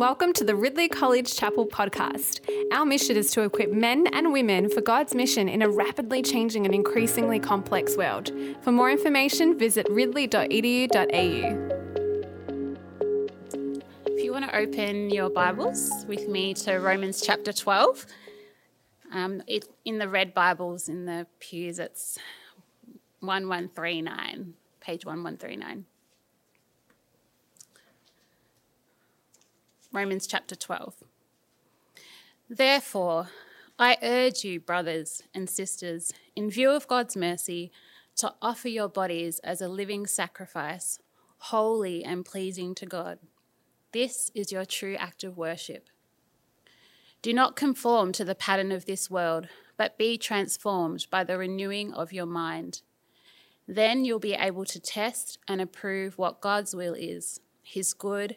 Welcome to the Ridley College Chapel podcast. Our mission is to equip men and women for God's mission in a rapidly changing and increasingly complex world. For more information, visit ridley.edu.au. If you want to open your Bibles with me to Romans chapter 12, um, it, in the red Bibles in the pews, it's 1139, page 1139. Romans chapter 12. Therefore, I urge you, brothers and sisters, in view of God's mercy, to offer your bodies as a living sacrifice, holy and pleasing to God. This is your true act of worship. Do not conform to the pattern of this world, but be transformed by the renewing of your mind. Then you'll be able to test and approve what God's will is, his good,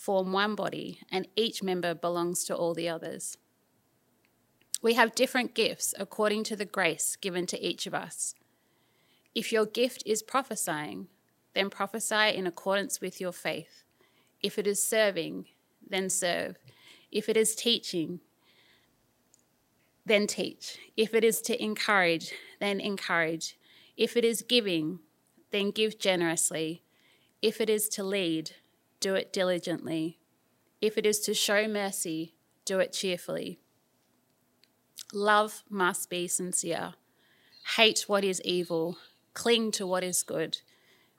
form one body, and each member belongs to all the others. We have different gifts according to the grace given to each of us. If your gift is prophesying, then prophesy in accordance with your faith. If it is serving, then serve. If it is teaching, then teach. If it is to encourage, then encourage. If it is giving, then give generously. If it is to lead, do it diligently. If it is to show mercy, do it cheerfully. Love must be sincere. Hate what is evil, cling to what is good.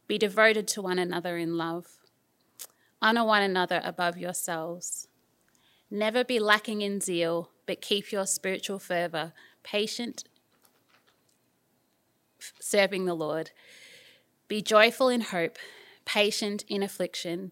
Be devoted to one another in love. Honour one another above yourselves. Never be lacking in zeal, but keep your spiritual fervour patient, serving the Lord. Be joyful in hope, patient in affliction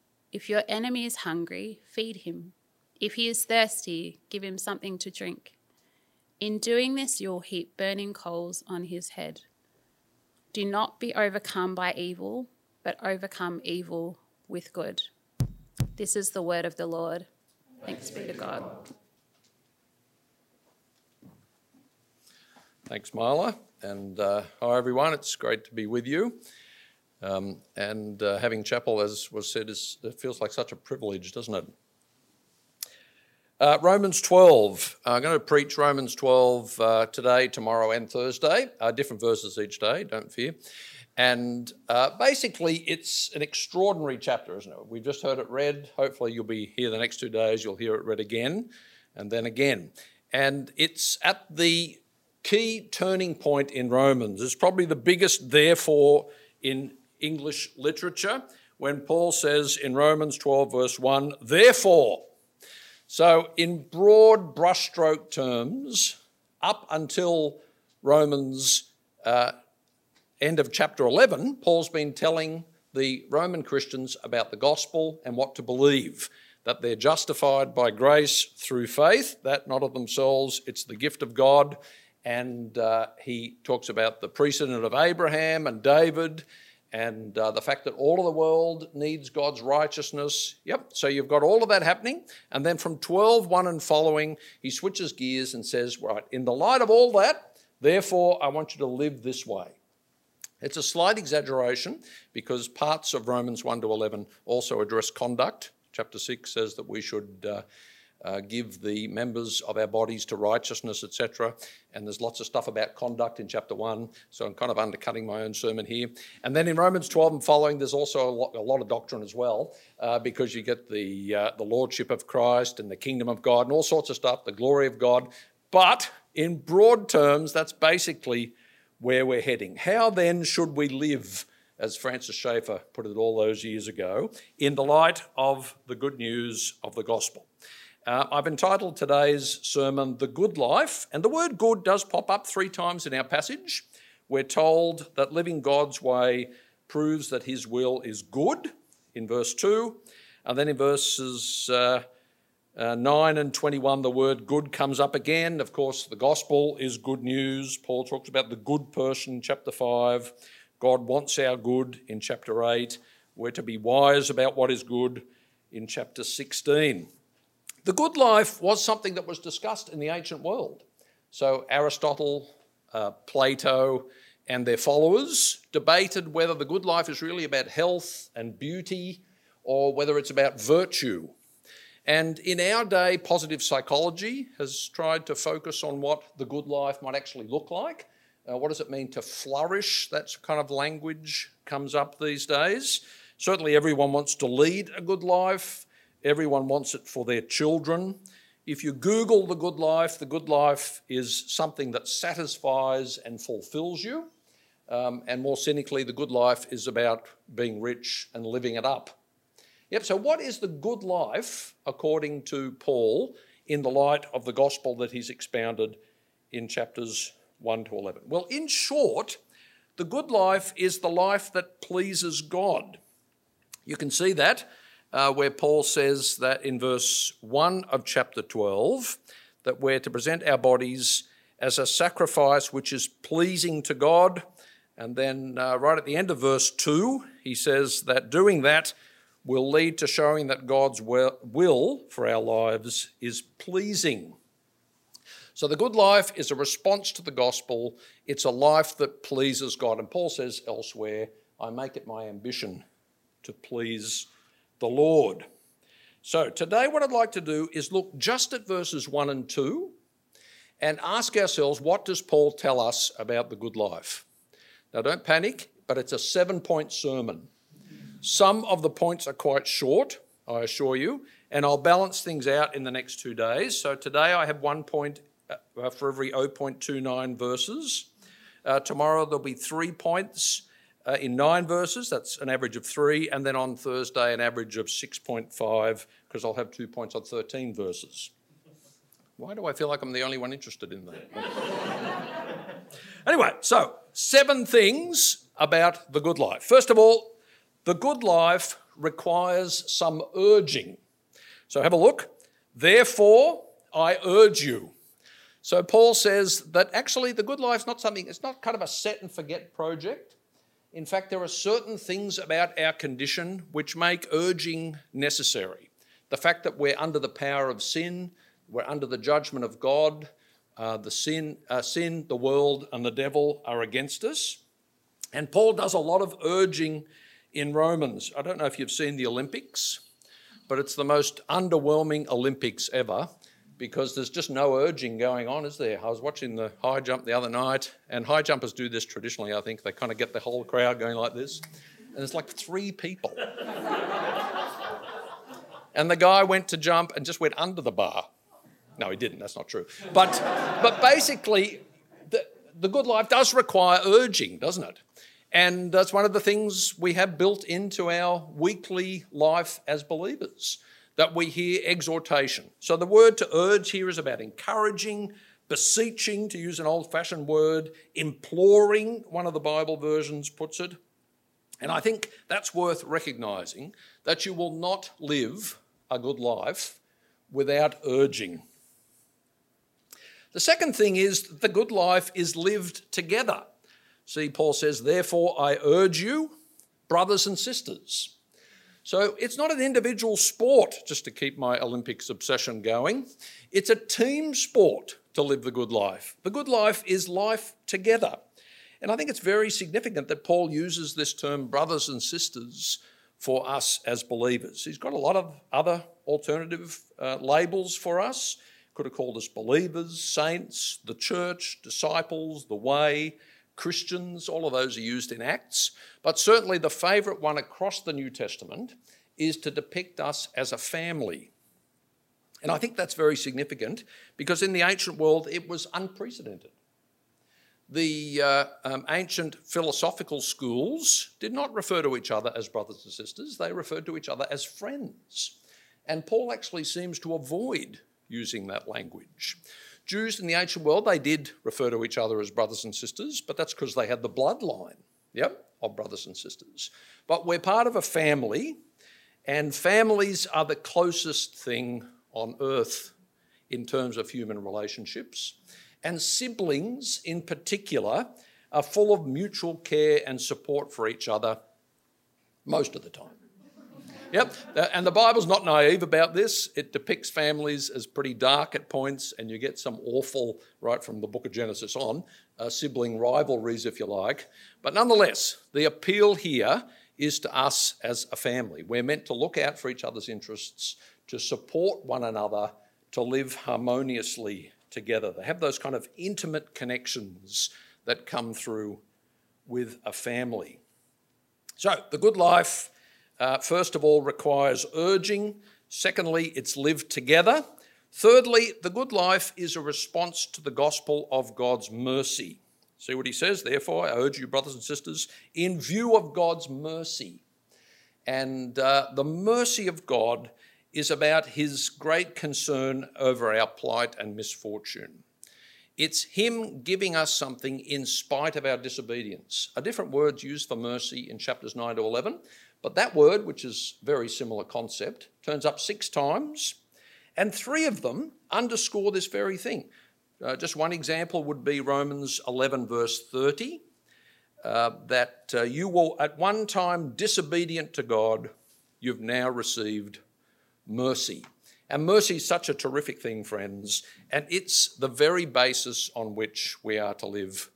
if your enemy is hungry, feed him. If he is thirsty, give him something to drink. In doing this, you'll heap burning coals on his head. Do not be overcome by evil, but overcome evil with good. This is the word of the Lord. Thanks be to God. Thanks, Marla. And uh, hi, everyone. It's great to be with you. Um, and uh, having chapel, as was said, is, it feels like such a privilege, doesn't it? Uh, Romans 12. I'm going to preach Romans 12 uh, today, tomorrow, and Thursday. Uh, different verses each day, don't fear. And uh, basically, it's an extraordinary chapter, isn't it? We've just heard it read. Hopefully, you'll be here the next two days. You'll hear it read again and then again. And it's at the key turning point in Romans. It's probably the biggest, therefore, in English literature when Paul says in Romans 12, verse 1, therefore. So, in broad brushstroke terms, up until Romans uh, end of chapter 11, Paul's been telling the Roman Christians about the gospel and what to believe that they're justified by grace through faith, that not of themselves, it's the gift of God. And uh, he talks about the precedent of Abraham and David and uh, the fact that all of the world needs God's righteousness. Yep, so you've got all of that happening. And then from 12, 1 and following, he switches gears and says, right, in the light of all that, Therefore, I want you to live this way. It's a slight exaggeration because parts of Romans 1 to 11 also address conduct. Chapter 6 says that we should uh, uh, give the members of our bodies to righteousness, etc. And there's lots of stuff about conduct in chapter 1, so I'm kind of undercutting my own sermon here. And then in Romans 12 and following, there's also a lot, a lot of doctrine as well, uh, because you get the, uh, the lordship of Christ and the kingdom of God and all sorts of stuff, the glory of God. But in broad terms, that's basically where we're heading. How then should we live? as Francis Schaeffer put it all those years ago, in the light of the good news of the gospel. Uh, I've entitled today's sermon The Good Life, and the word good does pop up three times in our passage. We're told that living God's way proves that his will is good in verse 2, and then in verses uh, uh, 9 and 21, the word good comes up again. Of course, the gospel is good news. Paul talks about the good person, chapter 5. God wants our good in chapter 8. We're to be wise about what is good in chapter 16. The good life was something that was discussed in the ancient world. So Aristotle, uh, Plato, and their followers debated whether the good life is really about health and beauty or whether it's about virtue. And in our day, positive psychology has tried to focus on what the good life might actually look like. Uh, what does it mean to flourish? That kind of language comes up these days. Certainly, everyone wants to lead a good life. Everyone wants it for their children. If you Google the good life, the good life is something that satisfies and fulfills you. Um, and more cynically, the good life is about being rich and living it up. Yep, so what is the good life according to Paul in the light of the gospel that he's expounded in chapters 1 to 11? Well, in short, the good life is the life that pleases God. You can see that uh, where Paul says that in verse 1 of chapter 12, that we're to present our bodies as a sacrifice which is pleasing to God. And then, uh, right at the end of verse 2, he says that doing that will lead to showing that God's will for our lives is pleasing. So, the good life is a response to the gospel. It's a life that pleases God. And Paul says elsewhere, I make it my ambition to please the Lord. So, today, what I'd like to do is look just at verses 1 and 2 and ask ourselves what does Paul tell us about the good life? Now, don't panic, but it's a seven point sermon. Some of the points are quite short, I assure you, and I'll balance things out in the next two days. So, today I have one point uh, for every 0.29 verses. Uh, tomorrow there'll be three points uh, in nine verses. That's an average of three. And then on Thursday, an average of 6.5, because I'll have two points on 13 verses. Why do I feel like I'm the only one interested in that? anyway, so seven things about the good life. First of all, the good life requires some urging. So have a look. Therefore, I urge you. So Paul says that actually the good life is not something, it's not kind of a set and forget project. In fact, there are certain things about our condition which make urging necessary. The fact that we're under the power of sin, we're under the judgment of God, uh, the sin, uh, sin, the world, and the devil are against us. And Paul does a lot of urging in Romans. I don't know if you've seen the Olympics, but it's the most underwhelming Olympics ever because there's just no urging going on, is there? I was watching the high jump the other night, and high jumpers do this traditionally, I think. They kind of get the whole crowd going like this, and there's like three people. and the guy went to jump and just went under the bar. No, he didn't, that's not true. But, but basically, the, the good life does require urging, doesn't it? And that's one of the things we have built into our weekly life as believers that we hear exhortation. So the word to urge here is about encouraging, beseeching, to use an old fashioned word, imploring, one of the Bible versions puts it. And I think that's worth recognizing that you will not live a good life without urging. The second thing is the good life is lived together. See, Paul says, Therefore, I urge you, brothers and sisters. So it's not an individual sport, just to keep my Olympics obsession going. It's a team sport to live the good life. The good life is life together. And I think it's very significant that Paul uses this term brothers and sisters for us as believers. He's got a lot of other alternative uh, labels for us. Could have called us believers, saints, the church, disciples, the way, Christians, all of those are used in Acts. But certainly the favourite one across the New Testament is to depict us as a family. And I think that's very significant because in the ancient world it was unprecedented. The uh, um, ancient philosophical schools did not refer to each other as brothers and sisters, they referred to each other as friends. And Paul actually seems to avoid using that language. Jews in the ancient world, they did refer to each other as brothers and sisters, but that's because they had the bloodline, yep, of brothers and sisters. But we're part of a family, and families are the closest thing on earth in terms of human relationships. And siblings, in particular, are full of mutual care and support for each other most of the time. Yep. Uh, and the Bible's not naive about this. It depicts families as pretty dark at points, and you get some awful, right from the book of Genesis on, uh, sibling rivalries, if you like. But nonetheless, the appeal here is to us as a family. We're meant to look out for each other's interests, to support one another, to live harmoniously together. They have those kind of intimate connections that come through with a family. So, the good life uh, first of all, requires urging. Secondly, it's lived together. Thirdly, the good life is a response to the gospel of God's mercy. See what he says? Therefore, I urge you, brothers and sisters, in view of God's mercy. And uh, the mercy of God is about his great concern over our plight and misfortune. It's him giving us something in spite of our disobedience. A different word used for mercy in chapters 9 to 11. But that word, which is very similar concept, turns up six times, and three of them underscore this very thing. Uh, just one example would be Romans 11, verse 30, uh, that uh, you were at one time disobedient to God, you've now received mercy. And mercy is such a terrific thing, friends, and it's the very basis on which we are to live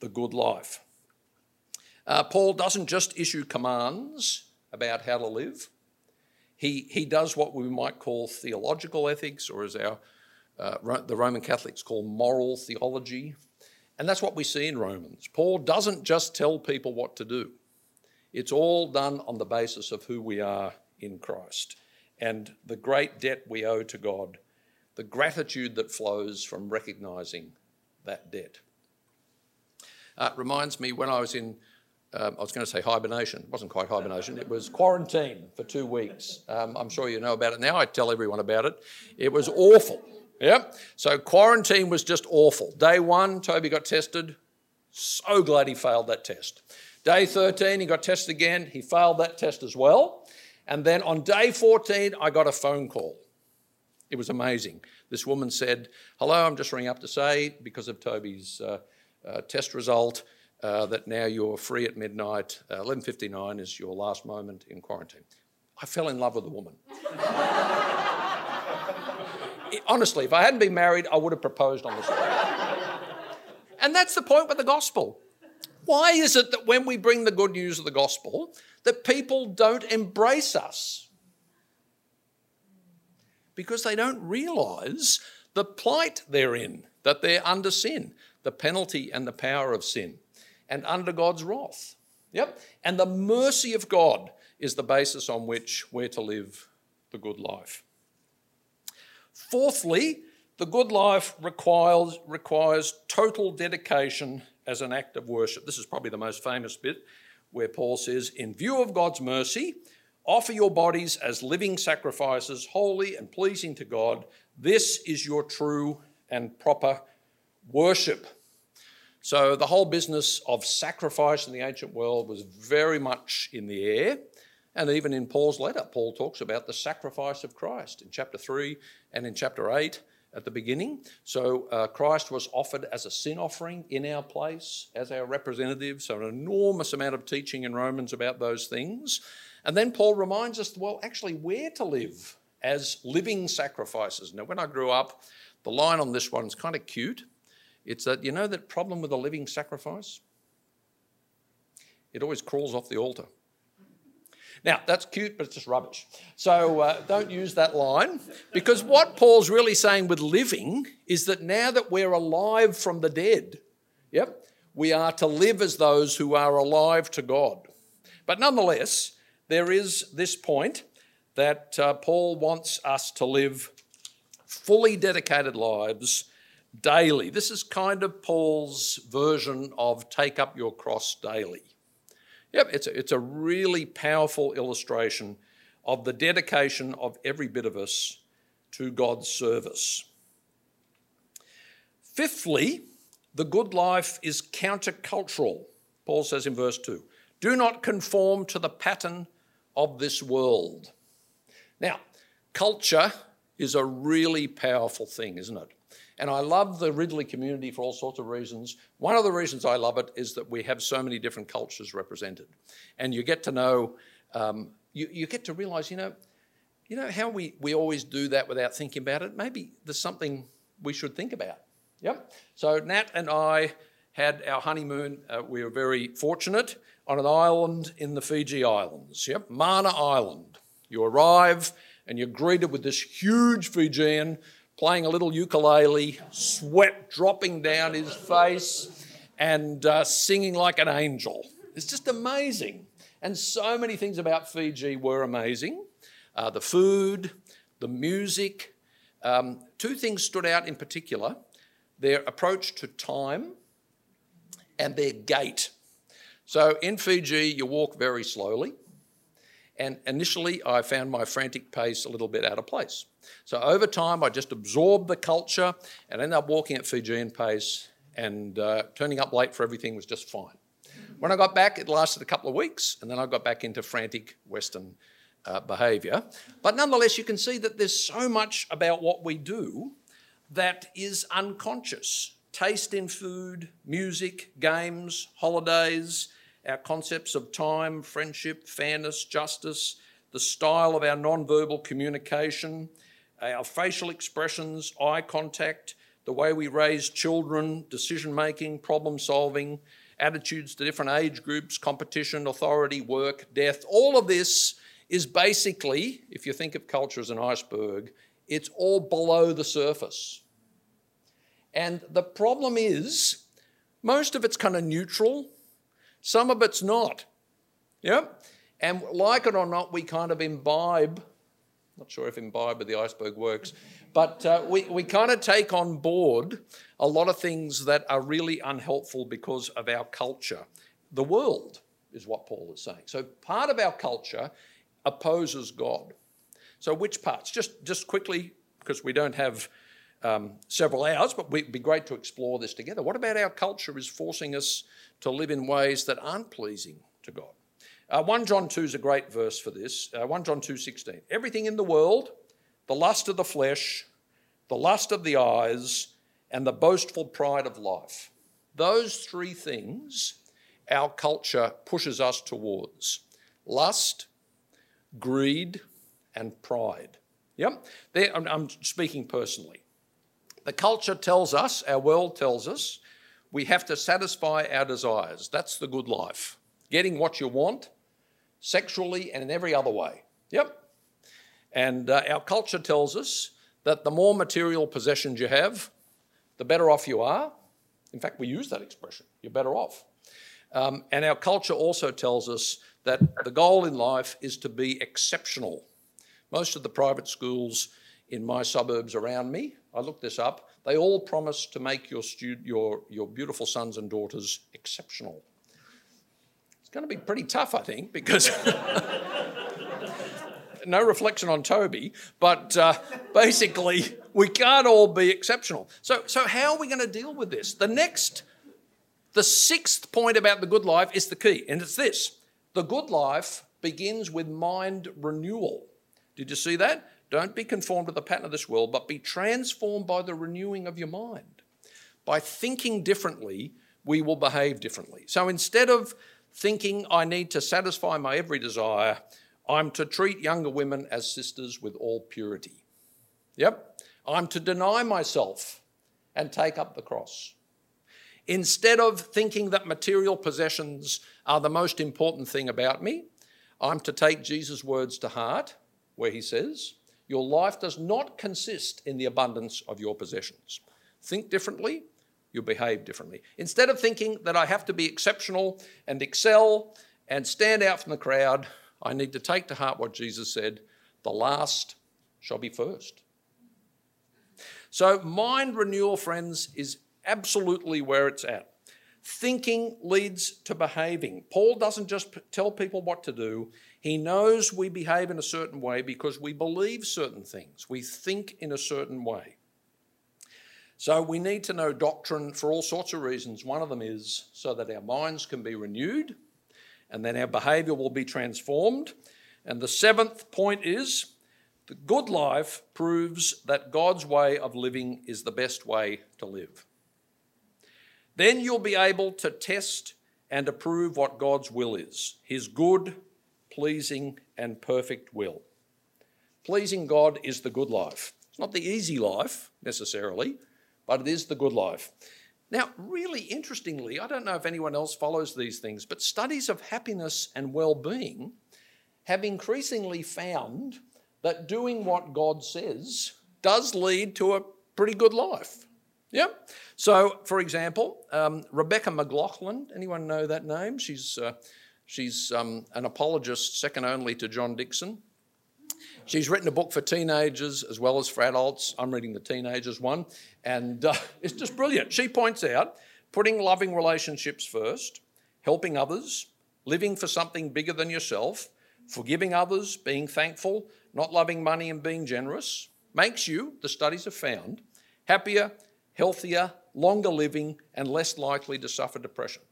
the good life. Uh, Paul doesn't just issue commands about how to live. He, he does what we might call theological ethics, or as our, uh, the Roman Catholics call moral theology. And that's what we see in Romans. Paul doesn't just tell people what to do, it's all done on the basis of who we are in Christ and the great debt we owe to God, the gratitude that flows from recognizing that debt. Uh, reminds me when I was in um, I was going to say hibernation. It wasn't quite hibernation. It was quarantine for two weeks. Um, I'm sure you know about it now. I tell everyone about it. It was awful. Yeah. So quarantine was just awful. Day one, Toby got tested. So glad he failed that test. Day 13, he got tested again. He failed that test as well. And then on day 14, I got a phone call. It was amazing. This woman said, Hello, I'm just ringing up to say, because of Toby's uh, uh, test result, uh, that now you're free at midnight. Uh, 11.59 is your last moment in quarantine. I fell in love with the woman. it, honestly, if I hadn't been married, I would have proposed on the spot. and that's the point with the gospel. Why is it that when we bring the good news of the gospel, that people don't embrace us? Because they don't realize the plight they're in, that they're under sin, the penalty and the power of sin and under God's wrath. Yep. And the mercy of God is the basis on which we're to live the good life. Fourthly, the good life requires, requires total dedication as an act of worship. This is probably the most famous bit where Paul says, In view of God's mercy, offer your bodies as living sacrifices, holy and pleasing to God. This is your true and proper worship. So the whole business of sacrifice in the ancient world was very much in the air. And even in Paul's letter, Paul talks about the sacrifice of Christ in chapter 3 and in chapter 8 at the beginning. So uh, Christ was offered as a sin offering in our place, as our representative. So, an enormous amount of teaching in Romans about those things. And then Paul reminds us, well, actually, where to live as living sacrifices. Now, when I grew up, the line on this one is kind of cute. It's that, you know, that problem with a living sacrifice? It always crawls off the altar. Now, that's cute, but it's just rubbish. So uh, don't use that line because what Paul's really saying with living is that now that we're alive from the dead, yep, we are to live as those who are alive to God. But nonetheless, there is this point that uh, Paul wants us to live fully dedicated lives daily. This is kind of Paul's version of take up your cross daily. Yep, it's a, it's a really powerful illustration of the dedication of every bit of us to God's service. Fifthly, the good life is countercultural. Paul says in verse 2 Do not conform to the pattern of this world. Now, culture is a really powerful thing, isn't it? And I love the Ridley community for all sorts of reasons. One of the reasons I love it is that we have so many different cultures represented. And you get to know, um, you, you get to realize, you know, you know how we, we always do that without thinking about it? Maybe there's something we should think about. Yep. So Nat and I had our honeymoon. Uh, we were very fortunate on an island in the Fiji Islands. Yep, Mana Island. You arrive and you're greeted with this huge Fijian playing a little ukulele, sweat dropping down his face, and uh, singing like an angel. It's just amazing. And so many things about Fiji were amazing uh, the food, the music. Um, two things stood out in particular their approach to time and their gait. So in Fiji, you walk very slowly. And initially, I found my frantic pace a little bit out of place. So over time, I just absorbed the culture and ended up walking at Fijian pace, and uh, turning up late for everything was just fine. When I got back, it lasted a couple of weeks, and then I got back into frantic Western uh, behaviour. But nonetheless, you can see that there's so much about what we do that is unconscious. Taste in food, music, games, holidays, our concepts of time, friendship, fairness, justice, the style of our non-verbal communication, uh, our facial expressions, eye contact, the way we raise children, decision making, problem solving, attitudes to different age groups, competition, authority, work, death. All of this is basically, if you think of culture as an iceberg, it's all below the surface. And the problem is, most of it's kind of neutral, some of it's not. Yep. And like it or not, we kind of imbibe. Not sure if imbibe of the iceberg works, but uh, we, we kind of take on board a lot of things that are really unhelpful because of our culture. The world is what Paul is saying. So part of our culture opposes God. So which parts? Just just quickly, because we don't have um, several hours, but it'd be great to explore this together. What about our culture is forcing us to live in ways that aren't pleasing to God? Uh, 1 John 2 is a great verse for this. Uh, 1 John 2:16. Everything in the world, the lust of the flesh, the lust of the eyes, and the boastful pride of life. Those three things our culture pushes us towards lust, greed, and pride. Yep, I'm, I'm speaking personally. The culture tells us, our world tells us, we have to satisfy our desires. That's the good life. Getting what you want, sexually and in every other way. Yep. And uh, our culture tells us that the more material possessions you have, the better off you are. In fact, we use that expression you're better off. Um, and our culture also tells us that the goal in life is to be exceptional. Most of the private schools in my suburbs around me I looked this up. They all promise to make your, your, your beautiful sons and daughters exceptional. It's going to be pretty tough, I think, because no reflection on Toby, but uh, basically, we can't all be exceptional. So, so, how are we going to deal with this? The next, the sixth point about the good life is the key, and it's this the good life begins with mind renewal. Did you see that? Don't be conformed to the pattern of this world, but be transformed by the renewing of your mind. By thinking differently, we will behave differently. So instead of thinking I need to satisfy my every desire, I'm to treat younger women as sisters with all purity. Yep. I'm to deny myself and take up the cross. Instead of thinking that material possessions are the most important thing about me, I'm to take Jesus' words to heart, where he says, Your life does not consist in the abundance of your possessions. Think differently, you'll behave differently. Instead of thinking that I have to be exceptional and excel and stand out from the crowd, I need to take to heart what Jesus said the last shall be first. So, mind renewal, friends, is absolutely where it's at. Thinking leads to behaving. Paul doesn't just tell people what to do, he knows we behave in a certain way because we believe certain things, we think in a certain way. So we need to know doctrine for all sorts of reasons. One of them is so that our minds can be renewed and then our behavior will be transformed. And the seventh point is the good life proves that God's way of living is the best way to live. Then you'll be able to test and approve what God's will is His good, pleasing, and perfect will. Pleasing God is the good life. It's not the easy life necessarily, but it is the good life. Now, really interestingly, I don't know if anyone else follows these things, but studies of happiness and well being have increasingly found that doing what God says does lead to a pretty good life. Yep. So, for example, um, Rebecca McLaughlin, anyone know that name? She's, uh, she's um, an apologist second only to John Dickson. She's written a book for teenagers as well as for adults. I'm reading the teenagers one, and uh, it's just brilliant. She points out putting loving relationships first, helping others, living for something bigger than yourself, forgiving others, being thankful, not loving money and being generous makes you, the studies have found, happier, healthier, longer living, and less likely to suffer depression.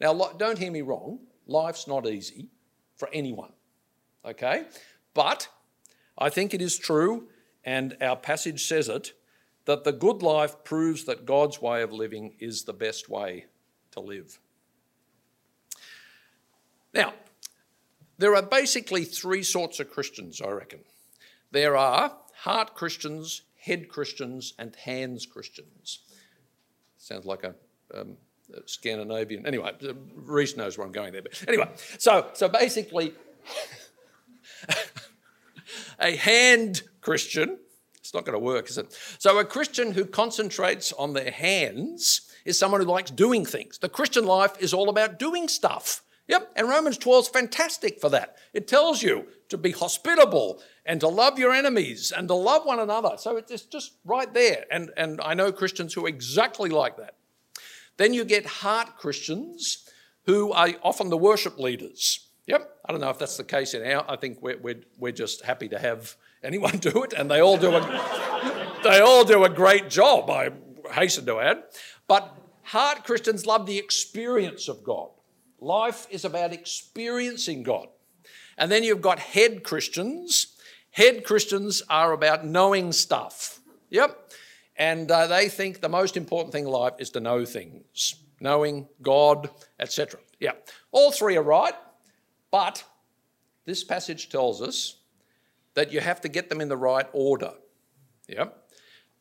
Now, don't hear me wrong, life's not easy for anyone, okay? But I think it is true, and our passage says it, that the good life proves that God's way of living is the best way to live. Now, there are basically three sorts of Christians, I reckon. There are heart Christians, head Christians, and hands Christians. Sounds like a, um, Scandinavian. Anyway, Reese knows where I'm going there. But anyway, so so basically, a hand Christian, it's not going to work, is it? So, a Christian who concentrates on their hands is someone who likes doing things. The Christian life is all about doing stuff. Yep, and Romans 12 is fantastic for that. It tells you to be hospitable and to love your enemies and to love one another. So it's just right there. And, and I know Christians who are exactly like that. Then you get heart Christians who are often the worship leaders. Yep. I don't know if that's the case in our. I think we're, we're, we're just happy to have anyone do it, and they all do a, they all do a great job, I hasten to add. But heart Christians love the experience of God. Life is about experiencing God. And then you've got head Christians. Head Christians are about knowing stuff. Yep. And uh, they think the most important thing in life is to know things, knowing God, etc. Yeah. All three are right. But this passage tells us that you have to get them in the right order. Yep.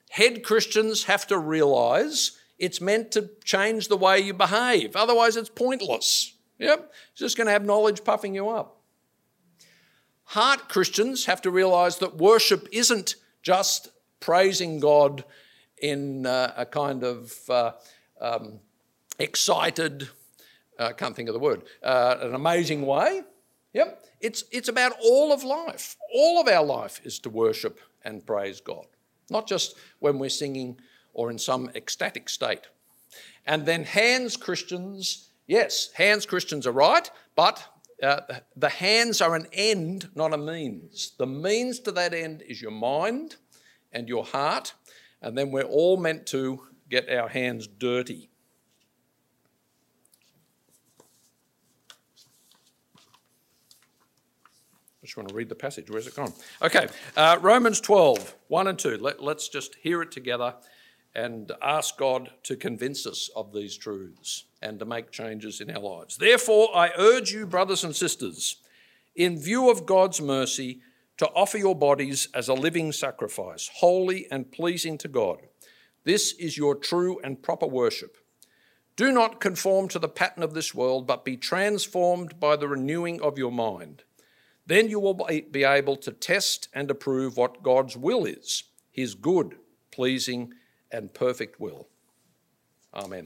Head Christians have to realize it's meant to change the way you behave. Otherwise, it's pointless. Yep. It's just going to have knowledge puffing you up. Heart Christians have to realize that worship isn't just praising God in uh, a kind of uh, um, excited, I uh, can't think of the word, uh, an amazing way. Yep, it's, it's about all of life. All of our life is to worship and praise God, not just when we're singing or in some ecstatic state. And then hands Christians, yes, hands Christians are right, but uh, the hands are an end, not a means. The means to that end is your mind and your heart, and then we're all meant to get our hands dirty. I just want to read the passage. Where's it gone? Okay, uh, Romans 12, 1 and 2. Let, let's just hear it together and ask God to convince us of these truths and to make changes in our lives. Therefore, I urge you, brothers and sisters, in view of God's mercy, to offer your bodies as a living sacrifice, holy and pleasing to God. This is your true and proper worship. Do not conform to the pattern of this world, but be transformed by the renewing of your mind. Then you will be able to test and approve what God's will is, his good, pleasing, and perfect will. Amen.